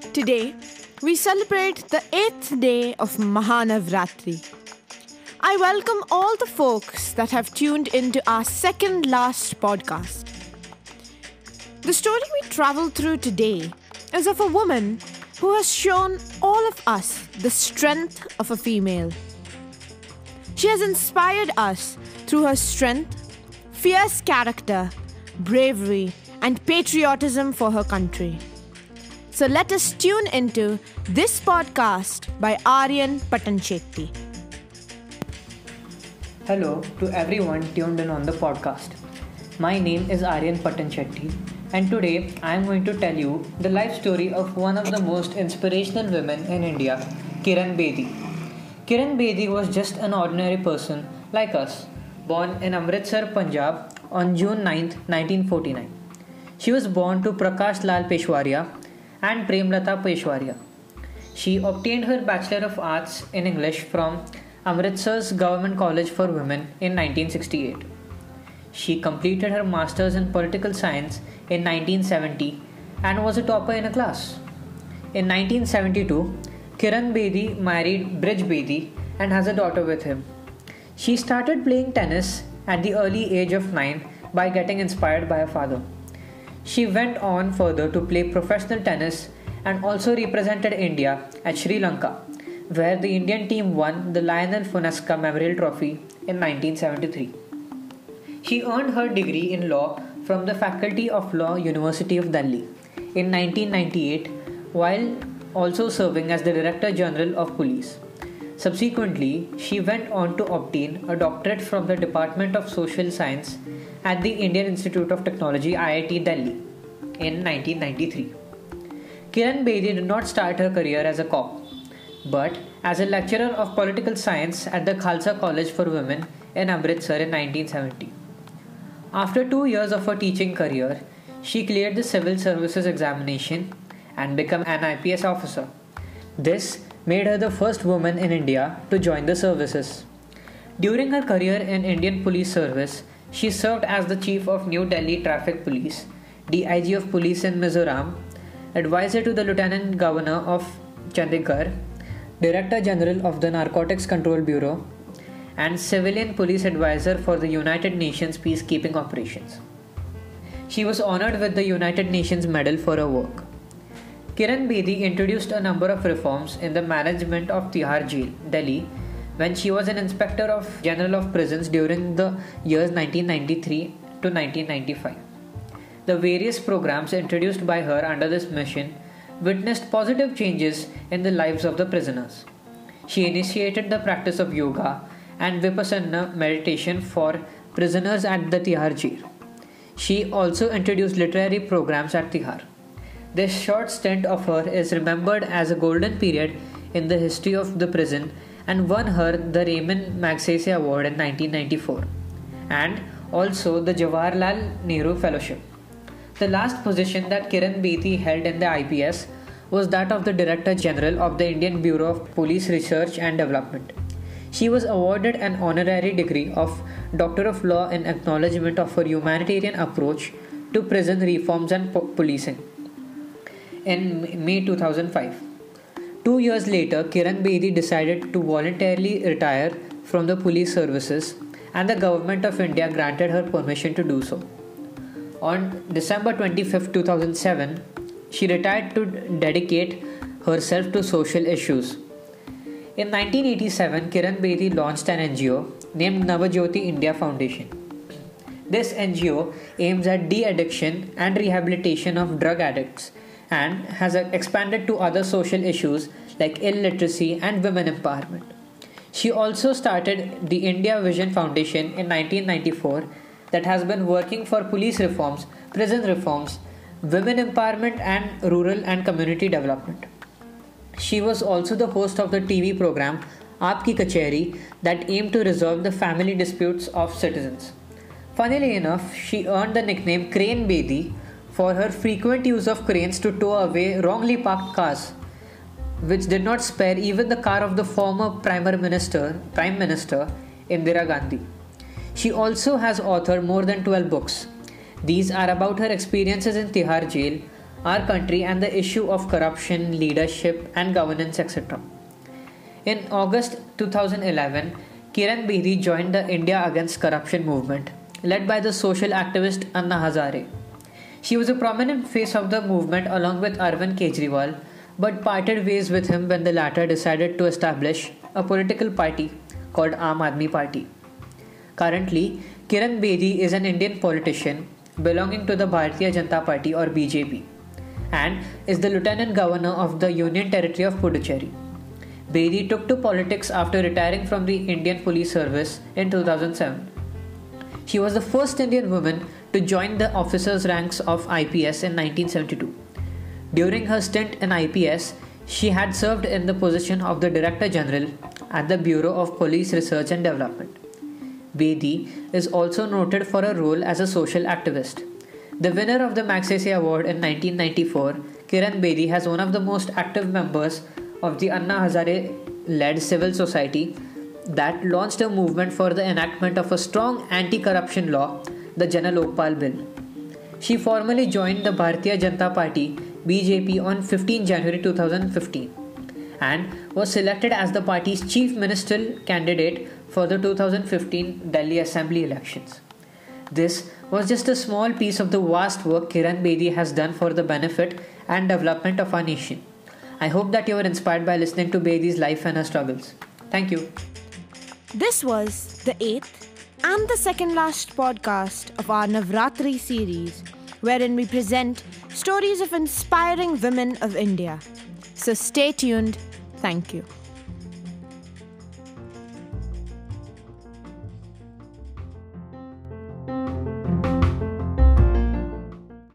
Today, we celebrate the eighth day of Mahanavratri. I welcome all the folks that have tuned into our second last podcast. The story we travel through today is of a woman who has shown all of us the strength of a female. She has inspired us through her strength, fierce character, bravery, and patriotism for her country. So let us tune into this podcast by Aryan Patanchetti. Hello to everyone tuned in on the podcast. My name is Aryan Patanchetti, and today I am going to tell you the life story of one of the most inspirational women in India, Kiran Bedi. Kiran Bedi was just an ordinary person like us, born in Amritsar, Punjab on June 9, 1949. She was born to Prakash Lal Peshwaria and Premlata Peshwaria. She obtained her Bachelor of Arts in English from Amritsar's Government College for Women in 1968. She completed her Masters in Political Science in 1970 and was a topper in a class. In 1972, Kiran Bedi married Brij Bedi and has a daughter with him. She started playing tennis at the early age of 9 by getting inspired by her father. She went on further to play professional tennis and also represented India at Sri Lanka, where the Indian team won the Lionel Fonseka Memorial Trophy in 1973. She earned her degree in law from the Faculty of Law University of Delhi in 1998 while also serving as the Director General of Police. Subsequently, she went on to obtain a doctorate from the Department of Social Science at the Indian Institute of Technology IIT Delhi in 1993. Kiran Bedi did not start her career as a cop, but as a lecturer of political science at the Khalsa College for Women in Amritsar in 1970. After two years of her teaching career, she cleared the civil services examination and became an IPS officer. This made her the first woman in India to join the services. During her career in Indian Police Service, she served as the Chief of New Delhi Traffic Police, DIG of Police in Mizoram, advisor to the Lieutenant Governor of Chandigarh, Director General of the Narcotics Control Bureau, and Civilian Police Advisor for the United Nations Peacekeeping Operations. She was honored with the United Nations Medal for her work. Kiran Bedi introduced a number of reforms in the management of Tihar Jail, Delhi, when she was an Inspector of General of Prisons during the years 1993 to 1995. The various programs introduced by her under this mission witnessed positive changes in the lives of the prisoners. She initiated the practice of yoga and vipassana meditation for prisoners at the Tihar jail. She also introduced literary programs at Tihar. This short stint of her is remembered as a golden period in the history of the prison and won her the Raymond Magsaysay Award in 1994 and also the Jawaharlal Nehru Fellowship. The last position that Kiran Bedi held in the IPS was that of the Director General of the Indian Bureau of Police Research and Development. She was awarded an honorary degree of Doctor of Law in acknowledgement of her humanitarian approach to prison reforms and po- policing in May 2005. Two years later, Kiran Bedi decided to voluntarily retire from the police services, and the government of India granted her permission to do so. On December 25, 2007, she retired to dedicate herself to social issues. In 1987, Kiran Bedi launched an NGO named Navajyoti India Foundation. This NGO aims at de addiction and rehabilitation of drug addicts and has expanded to other social issues like illiteracy and women empowerment. She also started the India Vision Foundation in 1994 that has been working for police reforms, prison reforms, women empowerment, and rural and community development. She was also the host of the TV program Aapki Kacheri that aimed to resolve the family disputes of citizens. Funnily enough, she earned the nickname Crane Bedi for her frequent use of cranes to tow away wrongly parked cars, which did not spare even the car of the former Prime Minister, Prime Minister Indira Gandhi. She also has authored more than 12 books. These are about her experiences in Tihar jail, our country and the issue of corruption, leadership, and governance, etc. In August 2011, Kiran Bedi joined the India Against Corruption movement, led by the social activist Anna Hazare. She was a prominent face of the movement along with Arvind Kejriwal, but parted ways with him when the latter decided to establish a political party called Aam Aadmi Party. Currently, Kiran Bedi is an Indian politician belonging to the Bharatiya Janata Party or BJP and is the Lieutenant Governor of the Union Territory of Puducherry. Bedi took to politics after retiring from the Indian Police Service in 2007. She was the first Indian woman to join the officers' ranks of IPS in 1972. During her stint in IPS, she had served in the position of the Director General at the Bureau of Police Research and Development. Bedi is also noted for her role as a social activist. The winner of the Magsaysay Award in 1994, Kiran Bedi, has one of the most active members of the Anna Hazare led civil society that launched a movement for the enactment of a strong anti corruption law, the Jana Lokpal Bill. She formally joined the Bharatiya Janata Party BJP on 15 January 2015 and was selected as the party's chief ministerial candidate for the 2015 Delhi Assembly elections. This was just a small piece of the vast work Kiran Bedi has done for the benefit and development of our nation. I hope that you were inspired by listening to Bedi's life and her struggles. Thank you. This was the eighth and the second last podcast of our Navratri series, wherein we present stories of inspiring women of India. So stay tuned. Thank you.